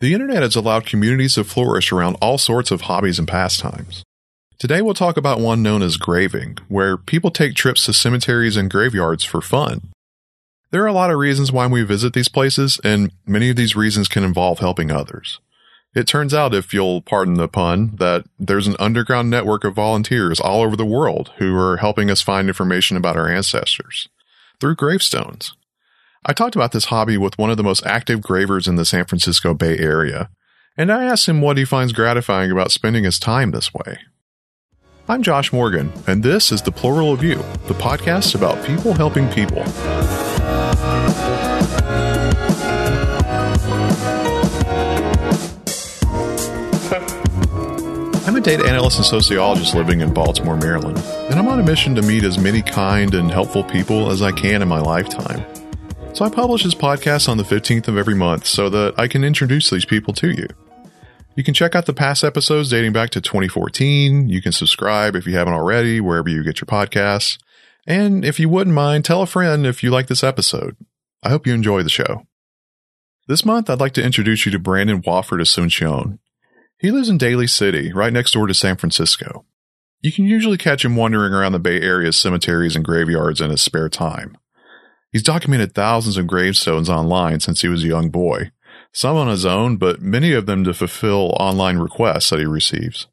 The internet has allowed communities to flourish around all sorts of hobbies and pastimes. Today we'll talk about one known as graving, where people take trips to cemeteries and graveyards for fun. There are a lot of reasons why we visit these places, and many of these reasons can involve helping others. It turns out, if you'll pardon the pun, that there's an underground network of volunteers all over the world who are helping us find information about our ancestors through gravestones. I talked about this hobby with one of the most active gravers in the San Francisco Bay Area, and I asked him what he finds gratifying about spending his time this way. I'm Josh Morgan, and this is The Plural of You, the podcast about people helping people. I'm a data analyst and sociologist living in Baltimore, Maryland, and I'm on a mission to meet as many kind and helpful people as I can in my lifetime. So I publish this podcast on the 15th of every month so that I can introduce these people to you. You can check out the past episodes dating back to 2014. You can subscribe if you haven't already, wherever you get your podcasts. And if you wouldn't mind, tell a friend if you like this episode. I hope you enjoy the show. This month, I'd like to introduce you to Brandon Wofford Asuncion. He lives in Daly City, right next door to San Francisco. You can usually catch him wandering around the Bay Area's cemeteries and graveyards in his spare time. He's documented thousands of gravestones online since he was a young boy, some on his own, but many of them to fulfill online requests that he receives.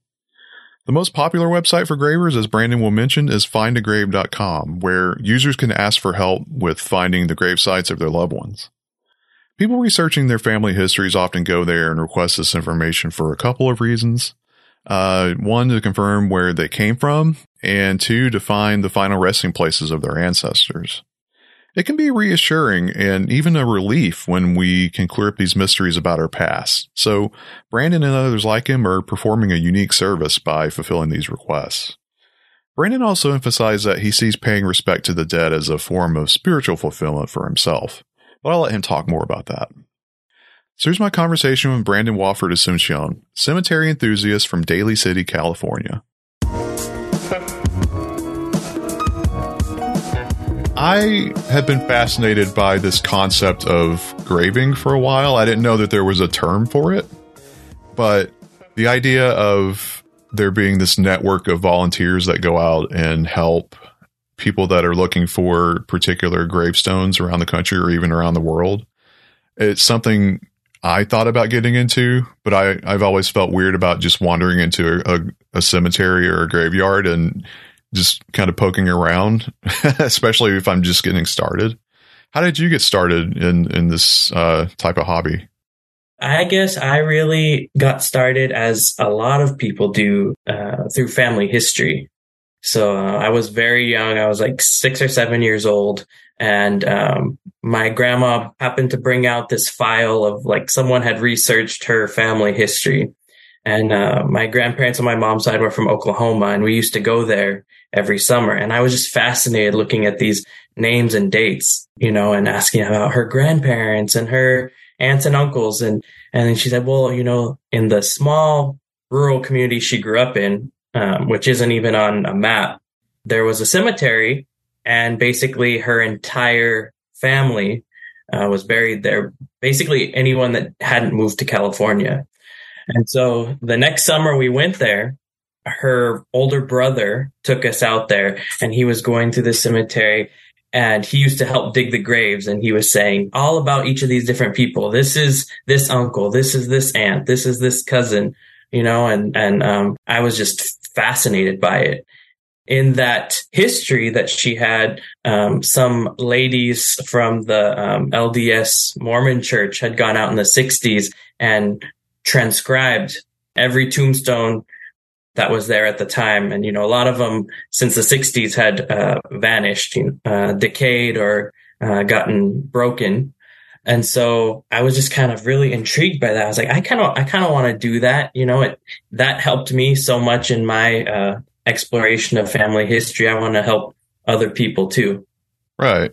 The most popular website for gravers, as Brandon will mention, is findagrave.com, where users can ask for help with finding the grave sites of their loved ones. People researching their family histories often go there and request this information for a couple of reasons. Uh, one, to confirm where they came from, and two, to find the final resting places of their ancestors. It can be reassuring and even a relief when we can clear up these mysteries about our past. So Brandon and others like him are performing a unique service by fulfilling these requests. Brandon also emphasized that he sees paying respect to the dead as a form of spiritual fulfillment for himself. But I'll let him talk more about that. So here's my conversation with Brandon Wofford Asuncion, cemetery enthusiast from Daly City, California. I have been fascinated by this concept of graving for a while. I didn't know that there was a term for it, but the idea of there being this network of volunteers that go out and help people that are looking for particular gravestones around the country or even around the world. It's something I thought about getting into, but I, I've always felt weird about just wandering into a, a, a cemetery or a graveyard and just kind of poking around, especially if I'm just getting started. How did you get started in in this uh, type of hobby? I guess I really got started as a lot of people do uh, through family history. So uh, I was very young. I was like six or seven years old. And um, my grandma happened to bring out this file of like someone had researched her family history. And uh, my grandparents on my mom's side were from Oklahoma, and we used to go there every summer. And I was just fascinated looking at these names and dates, you know, and asking about her grandparents and her aunts and uncles. And, and then she said, well, you know, in the small rural community she grew up in, um, which isn't even on a map, there was a cemetery and basically her entire family uh, was buried there. Basically anyone that hadn't moved to California. And so the next summer we went there her older brother took us out there and he was going through the cemetery and he used to help dig the graves and he was saying all about each of these different people. This is this uncle. This is this aunt. This is this cousin you know and and um, i was just fascinated by it. In that history that she had um, some ladies from the um, lds mormon church had gone out in the 60s and transcribed every tombstone that was there at the time. And, you know, a lot of them since the 60s had uh, vanished, uh, decayed, or uh, gotten broken. And so I was just kind of really intrigued by that. I was like, I kind of, I kind of want to do that. You know, it, that helped me so much in my uh, exploration of family history. I want to help other people too. Right.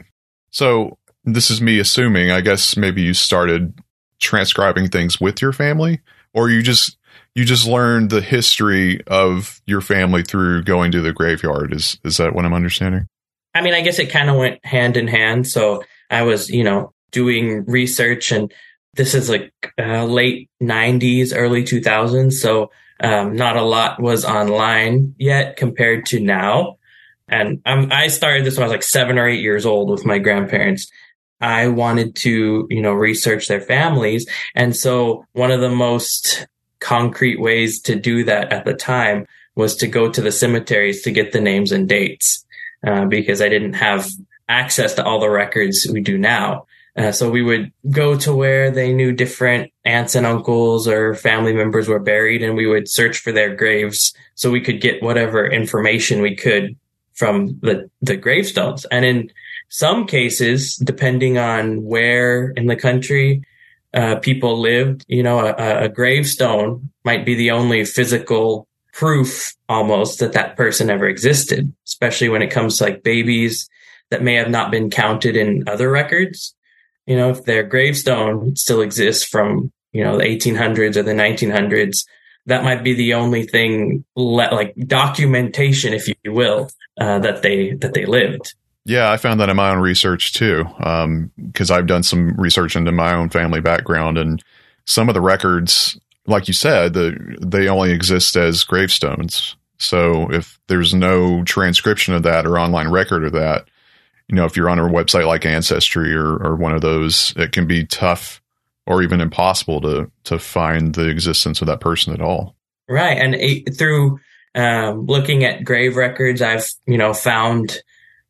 So this is me assuming, I guess maybe you started transcribing things with your family or you just you just learned the history of your family through going to the graveyard. Is is that what I'm understanding? I mean, I guess it kind of went hand in hand. So I was, you know, doing research and this is like uh, late 90s, early 2000s. So um, not a lot was online yet compared to now. And I started this when I was like seven or eight years old with my grandparents. I wanted to, you know, research their families. And so one of the most concrete ways to do that at the time was to go to the cemeteries to get the names and dates uh, because I didn't have access to all the records we do now. Uh, so we would go to where they knew different aunts and uncles or family members were buried, and we would search for their graves so we could get whatever information we could from the, the gravestones. And in some cases, depending on where in the country uh, people lived, you know, a, a gravestone might be the only physical proof almost that that person ever existed, especially when it comes to like babies that may have not been counted in other records. You know, if their gravestone still exists from, you know, the 1800s or the 1900s, that might be the only thing le- like documentation, if you will, uh, that they, that they lived. Yeah, I found that in my own research too, because um, I've done some research into my own family background, and some of the records, like you said, the, they only exist as gravestones. So if there's no transcription of that or online record of that, you know, if you're on a website like Ancestry or, or one of those, it can be tough or even impossible to to find the existence of that person at all. Right, and it, through um, looking at grave records, I've you know found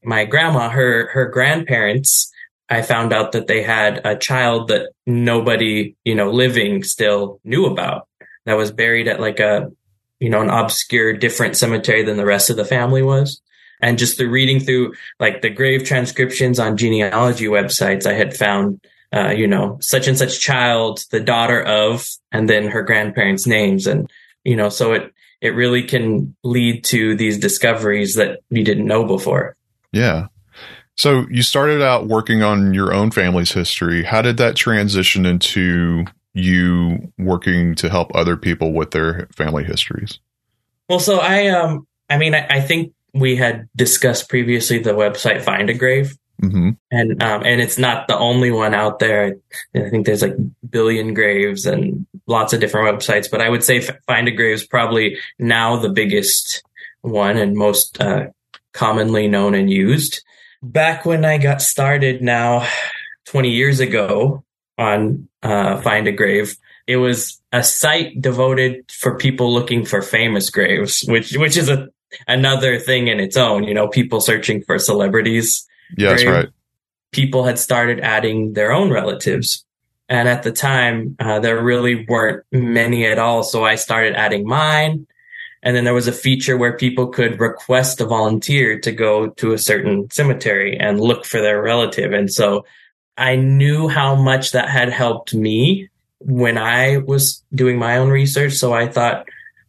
my grandma, her her grandparents. I found out that they had a child that nobody you know living still knew about that was buried at like a you know an obscure different cemetery than the rest of the family was and just through reading through like the grave transcriptions on genealogy websites, I had found, uh, you know, such and such child, the daughter of, and then her grandparents' names. And, you know, so it, it really can lead to these discoveries that you didn't know before. Yeah. So you started out working on your own family's history. How did that transition into you working to help other people with their family histories? Well, so I, um, I mean, I, I think we had discussed previously the website Find a Grave. Mm-hmm. And um, and it's not the only one out there. I think there's like billion graves and lots of different websites, but I would say Find a Grave is probably now the biggest one and most uh, commonly known and used. Back when I got started, now 20 years ago on uh, Find a Grave, it was a site devoted for people looking for famous graves, which which is a another thing in its own. You know, people searching for celebrities. Yeah, that's right. People had started adding their own relatives. And at the time, uh, there really weren't many at all. So I started adding mine. And then there was a feature where people could request a volunteer to go to a certain cemetery and look for their relative. And so I knew how much that had helped me when I was doing my own research. So I thought,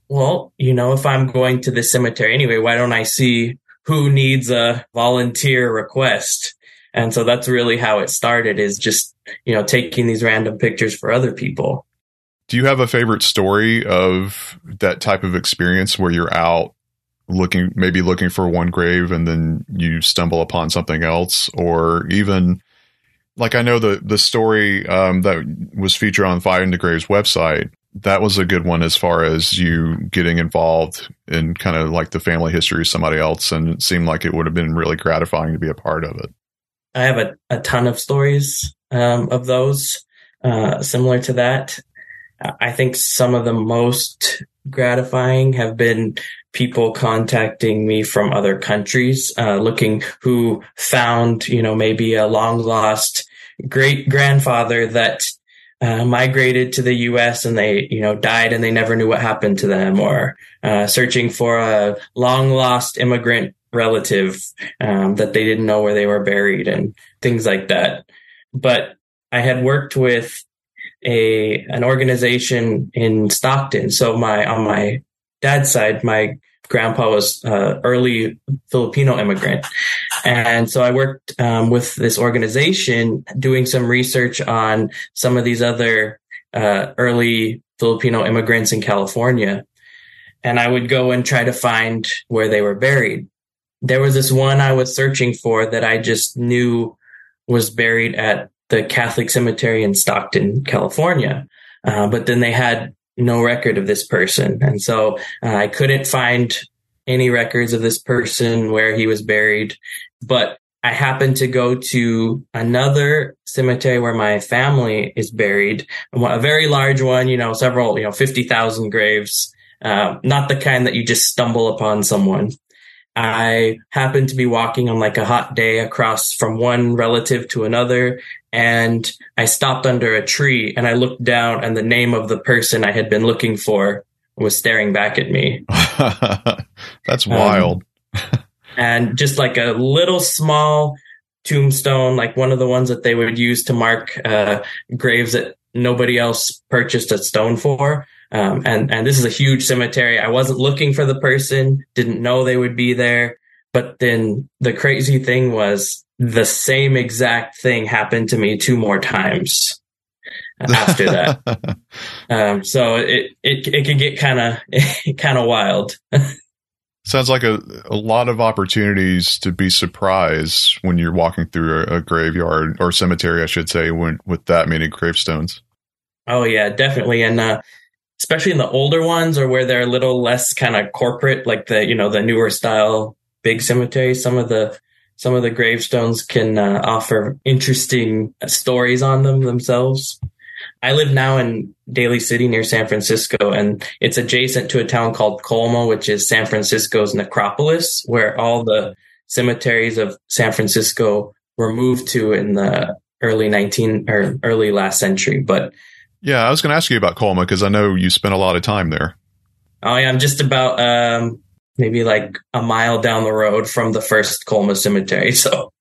well, you know, if I'm going to the cemetery anyway, why don't I see who needs a volunteer request? And so that's really how it started is just, you know, taking these random pictures for other people. Do you have a favorite story of that type of experience where you're out looking, maybe looking for one grave and then you stumble upon something else or even like I know the, the story um, that was featured on Find a Grave's website that was a good one as far as you getting involved in kind of like the family history of somebody else. And it seemed like it would have been really gratifying to be a part of it. I have a, a ton of stories um, of those uh, similar to that. I think some of the most gratifying have been people contacting me from other countries, uh, looking who found, you know, maybe a long lost great grandfather that uh, migrated to the U.S. and they, you know, died and they never knew what happened to them, or uh, searching for a long lost immigrant relative um, that they didn't know where they were buried and things like that. But I had worked with a an organization in Stockton, so my on my dad's side, my grandpa was uh, early Filipino immigrant. And so I worked um, with this organization doing some research on some of these other uh, early Filipino immigrants in California. And I would go and try to find where they were buried. There was this one I was searching for that I just knew was buried at the Catholic cemetery in Stockton, California. Uh, but then they had no record of this person. And so uh, I couldn't find any records of this person where he was buried. But I happened to go to another cemetery where my family is buried, a very large one, you know, several, you know, 50,000 graves, uh, not the kind that you just stumble upon someone. I happened to be walking on like a hot day across from one relative to another, and I stopped under a tree and I looked down, and the name of the person I had been looking for was staring back at me. That's wild. Um, and just like a little small tombstone, like one of the ones that they would use to mark uh, graves that nobody else purchased a stone for. Um, and and this is a huge cemetery. I wasn't looking for the person, didn't know they would be there. But then the crazy thing was the same exact thing happened to me two more times after that. um, so it it it can get kind of kind of wild. Sounds like a, a lot of opportunities to be surprised when you're walking through a, a graveyard or cemetery, I should say, when with that many gravestones. Oh yeah, definitely, and uh, especially in the older ones or where they're a little less kind of corporate, like the, you know, the newer style big cemeteries, some of the, some of the gravestones can uh, offer interesting stories on them themselves. I live now in Daly City near San Francisco, and it's adjacent to a town called Colma, which is San Francisco's necropolis, where all the cemeteries of San Francisco were moved to in the early 19 or early last century. But yeah, I was going to ask you about Colma because I know you spent a lot of time there. Oh yeah, I'm just about um, maybe like a mile down the road from the first Colma cemetery. So,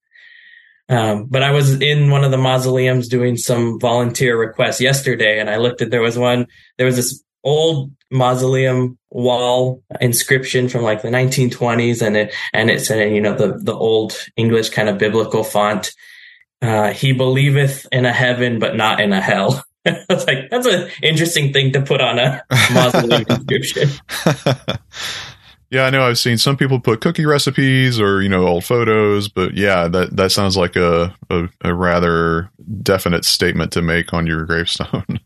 um, but I was in one of the mausoleums doing some volunteer requests yesterday, and I looked at there was one. There was this old mausoleum wall inscription from like the 1920s, and it and it said you know the the old English kind of biblical font. Uh, he believeth in a heaven, but not in a hell. I was like, that's an interesting thing to put on a mausoleum inscription. yeah, I know. I've seen some people put cookie recipes or you know old photos, but yeah, that that sounds like a a, a rather definite statement to make on your gravestone.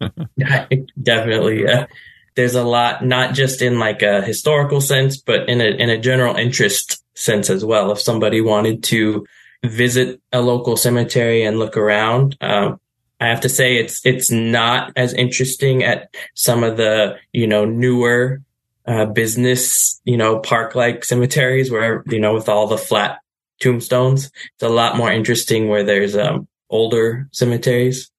Definitely, yeah. There's a lot, not just in like a historical sense, but in a in a general interest sense as well. If somebody wanted to visit a local cemetery and look around, um, I have to say it's it's not as interesting at some of the you know newer uh, business you know park like cemeteries where you know with all the flat tombstones. It's a lot more interesting where there's um, older cemeteries.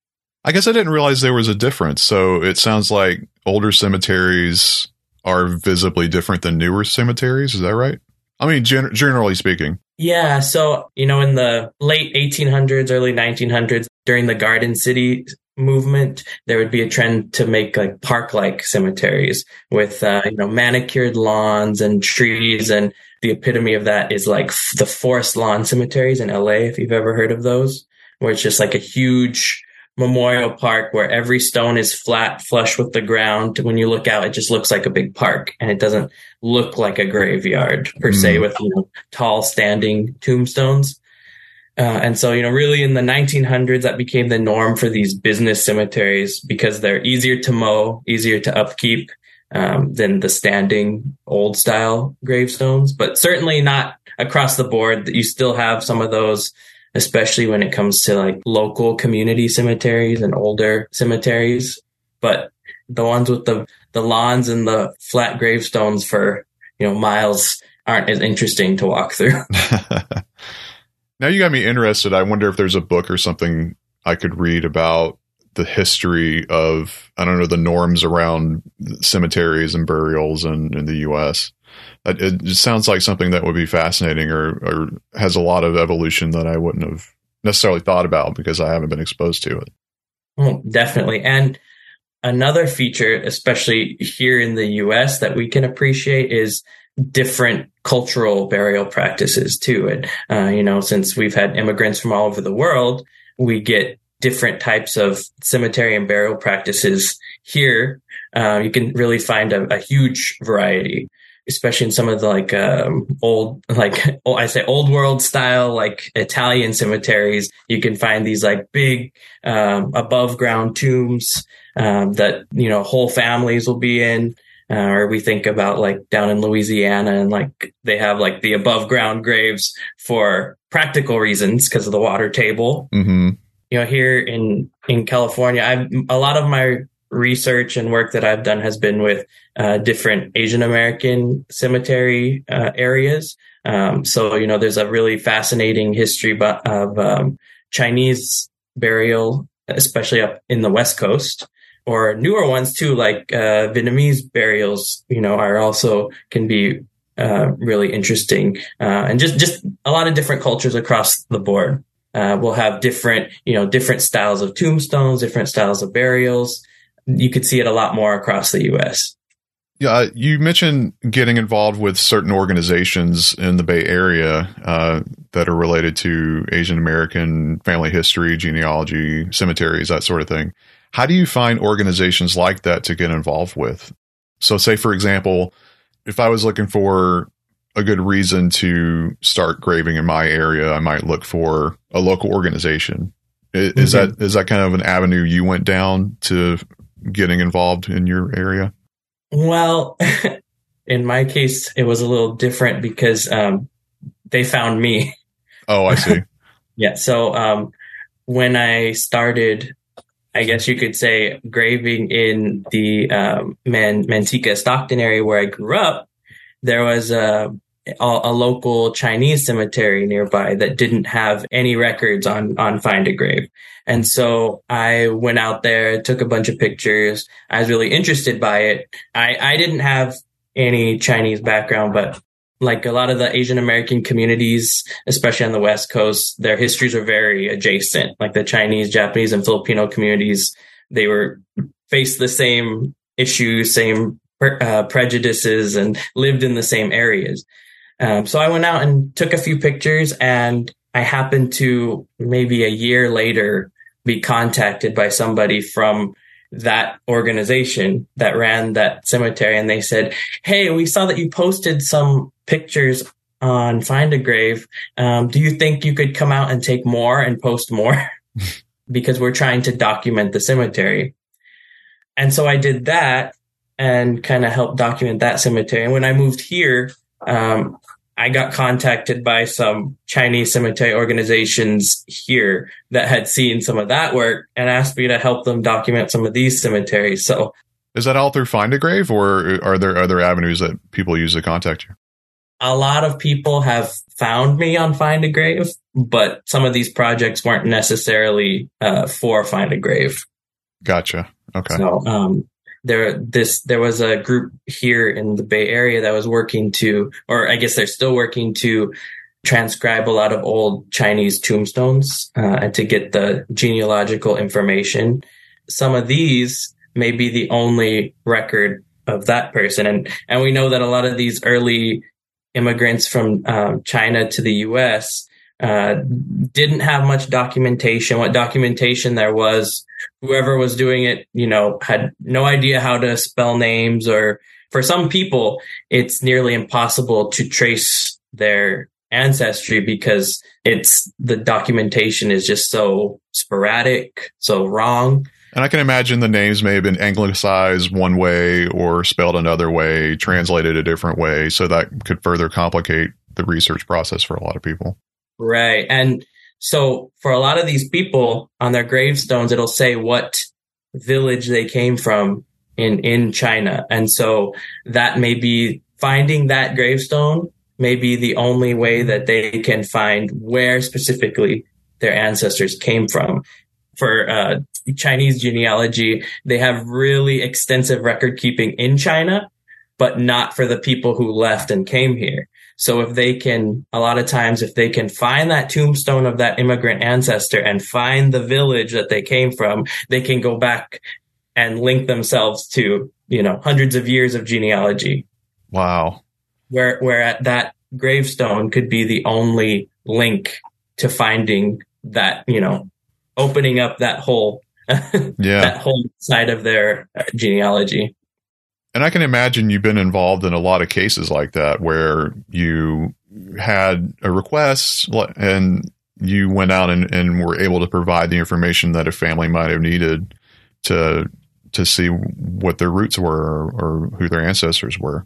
I guess I didn't realize there was a difference. So it sounds like older cemeteries are visibly different than newer cemeteries. Is that right? I mean, gen- generally speaking. Yeah. So, you know, in the late 1800s, early 1900s, during the Garden City movement, there would be a trend to make like park-like cemeteries with, uh, you know, manicured lawns and trees. And the epitome of that is like the forest lawn cemeteries in LA, if you've ever heard of those, where it's just like a huge memorial park where every stone is flat, flush with the ground. When you look out, it just looks like a big park and it doesn't look like a graveyard per mm. se with, you know, tall standing tombstones. Uh, and so, you know, really in the 1900s, that became the norm for these business cemeteries because they're easier to mow, easier to upkeep um, than the standing old style gravestones, but certainly not across the board. that You still have some of those especially when it comes to like local community cemeteries and older cemeteries. But the ones with the, the lawns and the flat gravestones for, you know, miles aren't as interesting to walk through. now you got me interested. I wonder if there's a book or something I could read about the history of, I don't know, the norms around cemeteries and burials in, in the U.S it, it sounds like something that would be fascinating or, or has a lot of evolution that I wouldn't have necessarily thought about because I haven't been exposed to it. Well, definitely. And another feature, especially here in the US, that we can appreciate is different cultural burial practices too. And, uh, you know, since we've had immigrants from all over the world, we get different types of cemetery and burial practices here. Uh, you can really find a, a huge variety especially in some of the like um, old, like I say, old world style, like Italian cemeteries, you can find these like big um, above ground tombs um, that you know whole families will be in. Uh, or we think about like down in Louisiana and like they have like the above ground graves for practical reasons because of the water table. Mm-hmm. You know, here in in California, I've a lot of my research and work that I've done has been with uh, different Asian American cemetery uh, areas. Um, so you know, there's a really fascinating history of um, Chinese burial, especially up in the West Coast or newer ones too, like uh, Vietnamese burials. You know, are also can be uh, really interesting, uh, and just just a lot of different cultures across the board. Uh, will have different, you know, different styles of tombstones, different styles of burials. You could see it a lot more across the U.S. Yeah, you mentioned getting involved with certain organizations in the Bay Area uh, that are related to Asian American family history, genealogy, cemeteries, that sort of thing. How do you find organizations like that to get involved with? So, say, for example, if I was looking for a good reason to start graving in my area, I might look for a local organization. Is, mm-hmm. that is that kind of an avenue you went down to getting involved in your area? Well, in my case, it was a little different because um, they found me. Oh, I see. yeah. So um, when I started I guess you could say, graving in the um, Man- Manteca Stockton area where I grew up, there was a, a, a, local Chinese cemetery nearby that didn't have any records on on Find a Grave, and so I went out there, took a bunch of pictures. I was really interested by it. I I didn't have any Chinese background, but like a lot of the Asian American communities, especially on the West Coast, their histories are very adjacent. Like the Chinese, Japanese, and Filipino communities, they were faced the same issues, same uh, prejudices, and lived in the same areas. Um, so I went out and took a few pictures, and I happened to maybe a year later be contacted by somebody from that organization that ran that cemetery and they said, Hey, we saw that you posted some pictures on Find a Grave. Um, do you think you could come out and take more and post more? because we're trying to document the cemetery. And so I did that and kind of helped document that cemetery. And when I moved here, um, I got contacted by some Chinese cemetery organizations here that had seen some of that work and asked me to help them document some of these cemeteries. So, is that all through Find a Grave, or are there other avenues that people use to contact you? A lot of people have found me on Find a Grave, but some of these projects weren't necessarily uh, for Find a Grave. Gotcha. Okay. So, um, there this there was a group here in the Bay Area that was working to, or I guess they're still working to transcribe a lot of old Chinese tombstones uh, and to get the genealogical information. Some of these may be the only record of that person, and and we know that a lot of these early immigrants from um, China to the U.S. Uh, didn't have much documentation. What documentation there was, whoever was doing it, you know, had no idea how to spell names or for some people, it's nearly impossible to trace their ancestry because it's the documentation is just so sporadic, so wrong. And I can imagine the names may have been anglicized one way or spelled another way, translated a different way. So that could further complicate the research process for a lot of people. Right. And so for a lot of these people on their gravestones, it'll say what village they came from in, in China. And so that may be finding that gravestone may be the only way that they can find where specifically their ancestors came from. For uh, Chinese genealogy, they have really extensive record keeping in China, but not for the people who left and came here. So if they can, a lot of times, if they can find that tombstone of that immigrant ancestor and find the village that they came from, they can go back and link themselves to, you know, hundreds of years of genealogy. Wow. Where, where at that gravestone could be the only link to finding that, you know, opening up that whole, yeah, that whole side of their uh, genealogy. And I can imagine you've been involved in a lot of cases like that where you had a request and you went out and, and were able to provide the information that a family might have needed to to see what their roots were or, or who their ancestors were.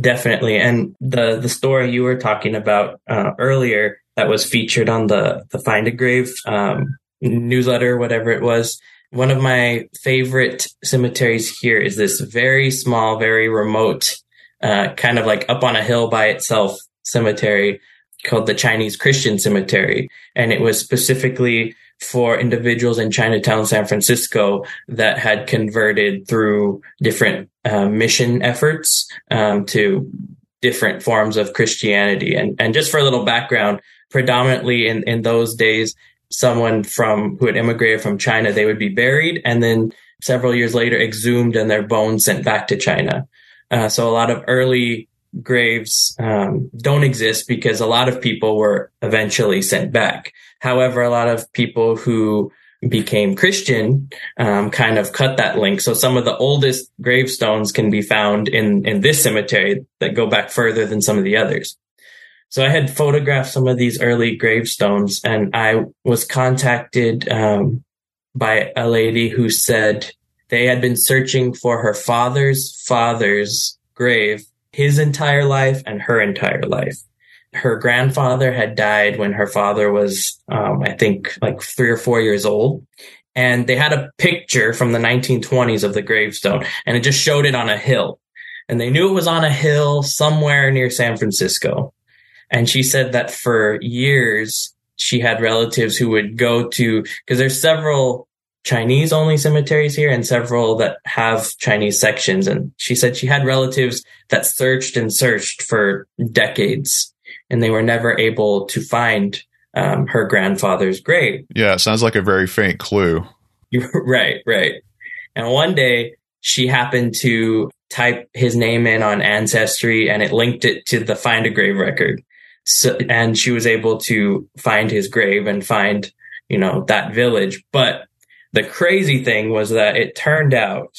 Definitely, and the the story you were talking about uh, earlier that was featured on the the Find a Grave um, newsletter, whatever it was. One of my favorite cemeteries here is this very small, very remote, uh, kind of like up on a hill by itself cemetery called the Chinese Christian Cemetery, and it was specifically for individuals in Chinatown, San Francisco that had converted through different uh, mission efforts um, to different forms of Christianity. And, and just for a little background, predominantly in, in those days, someone from who had immigrated from China, they would be buried and then several years later exhumed and their bones sent back to China. Uh, so a lot of early graves um, don't exist because a lot of people were eventually sent back. However, a lot of people who became Christian um, kind of cut that link. So some of the oldest gravestones can be found in in this cemetery that go back further than some of the others. So I had photographed some of these early gravestones, and I was contacted um, by a lady who said they had been searching for her father's father's grave his entire life and her entire life. Her grandfather had died when her father was, um, I think, like three or four years old. And they had a picture from the 1920s of the gravestone, and it just showed it on a hill. And they knew it was on a hill somewhere near San Francisco. And she said that for years, she had relatives who would go to, because there's several Chinese only cemeteries here and several that have Chinese sections. And she said she had relatives that searched and searched for decades and they were never able to find um, her grandfather's grave. Yeah, it sounds like a very faint clue. right, right. And one day she happened to type his name in on Ancestry and it linked it to the Find a Grave record. So, and she was able to find his grave and find, you know, that village. But the crazy thing was that it turned out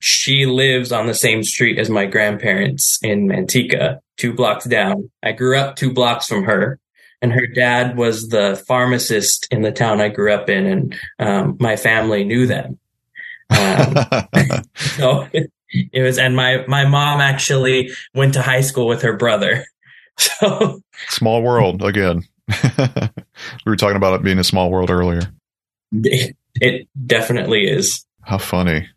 she lives on the same street as my grandparents in Manteca, two blocks down. I grew up two blocks from her, and her dad was the pharmacist in the town I grew up in, and um, my family knew them. Um, so it, it was, and my my mom actually went to high school with her brother. So small world again. we were talking about it being a small world earlier. It definitely is. How funny.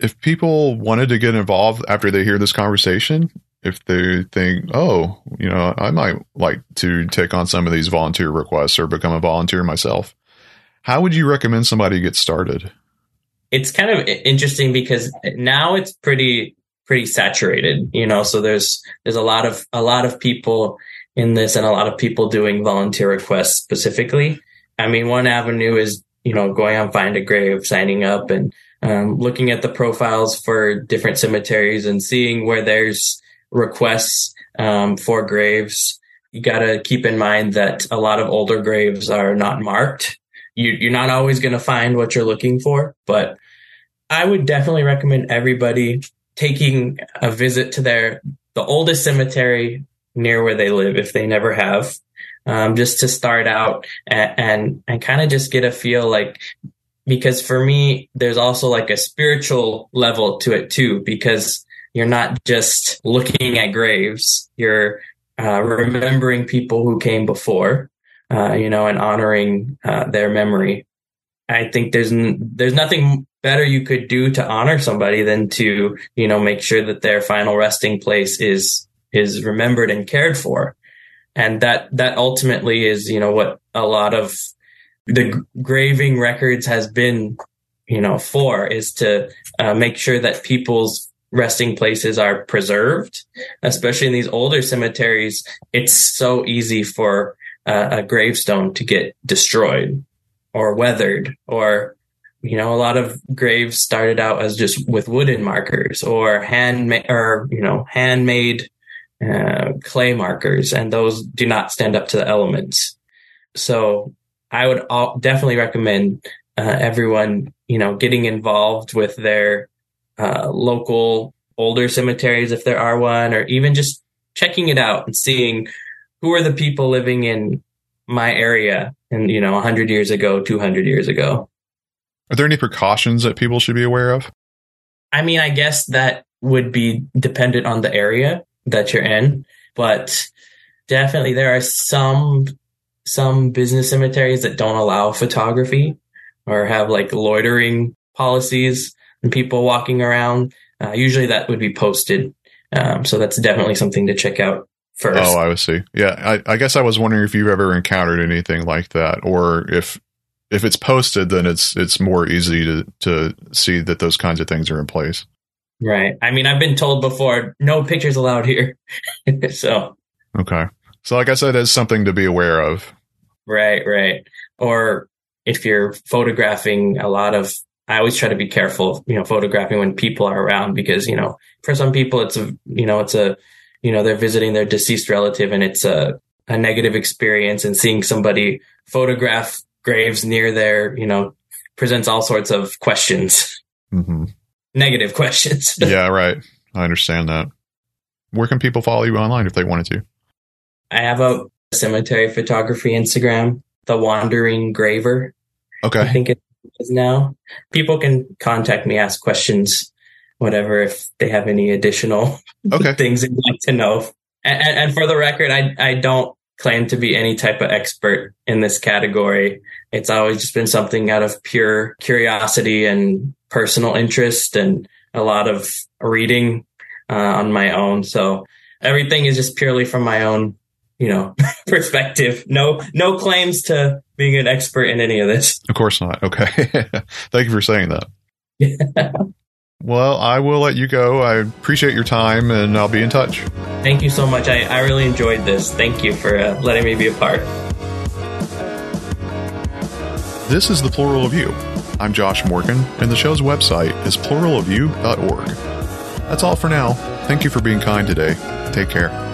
If people wanted to get involved after they hear this conversation, if they think, oh, you know, I might like to take on some of these volunteer requests or become a volunteer myself, how would you recommend somebody get started? It's kind of interesting because now it's pretty pretty saturated, you know, so there's there's a lot of a lot of people in this and a lot of people doing volunteer requests specifically. I mean, one avenue is you know, going on Find a Grave, signing up and um, looking at the profiles for different cemeteries and seeing where there's requests um, for graves. You got to keep in mind that a lot of older graves are not marked. You, you're not always going to find what you're looking for, but I would definitely recommend everybody taking a visit to their the oldest cemetery near where they live if they never have um, just to start out and and, and kind of just get a feel like because for me there's also like a spiritual level to it too because you're not just looking at graves you're uh, remembering people who came before uh, you know and honoring uh, their memory. I think there's n- there's nothing better you could do to honor somebody than to you know make sure that their final resting place is is remembered and cared for. And that that ultimately is you know what a lot of the graving records has been you know for is to uh, make sure that people's resting places are preserved especially in these older cemeteries. It's so easy for uh, a gravestone to get destroyed or weathered or you know a lot of graves started out as just with wooden markers or handmade or you know handmade uh, clay markers, and those do not stand up to the elements. So I would all, definitely recommend uh, everyone, you know, getting involved with their uh, local older cemeteries if there are one, or even just checking it out and seeing who are the people living in my area and you know 100 years ago 200 years ago are there any precautions that people should be aware of i mean i guess that would be dependent on the area that you're in but definitely there are some some business cemeteries that don't allow photography or have like loitering policies and people walking around uh, usually that would be posted um, so that's definitely something to check out first. Oh, I see. Yeah, I, I, guess I was wondering if you've ever encountered anything like that, or if if it's posted, then it's it's more easy to to see that those kinds of things are in place. Right. I mean, I've been told before, no pictures allowed here. so. Okay. So, like I said, it's something to be aware of. Right. Right. Or if you're photographing a lot of I always try to be careful, you know, photographing when people are around because, you know, for some people it's a, you know, it's a, you know, they're visiting their deceased relative and it's a, a negative experience and seeing somebody photograph graves near there, you know, presents all sorts of questions. Mm-hmm. Negative questions. yeah, right. I understand that. Where can people follow you online if they wanted to? I have a cemetery photography Instagram, The Wandering Graver. Okay. I think it is now. People can contact me, ask questions whatever if they have any additional okay. things they'd like to know. And, and, for the record, I I don't claim to be any type of expert in this category. It's always just been something out of pure curiosity and personal interest and a lot of reading uh, on my own. So everything is just purely from my own, you know, perspective. No, no claims to being an expert in any of this. Of course not. Okay. Thank you for saying that. Yeah. Well, I will let you go. I appreciate your time and I'll be in touch. Thank you so much. I, I really enjoyed this. Thank you for uh, letting me be a part. This is The Plural of You. I'm Josh Morgan, and the show's website is pluralofyou.org. That's all for now. Thank you for being kind today. Take care.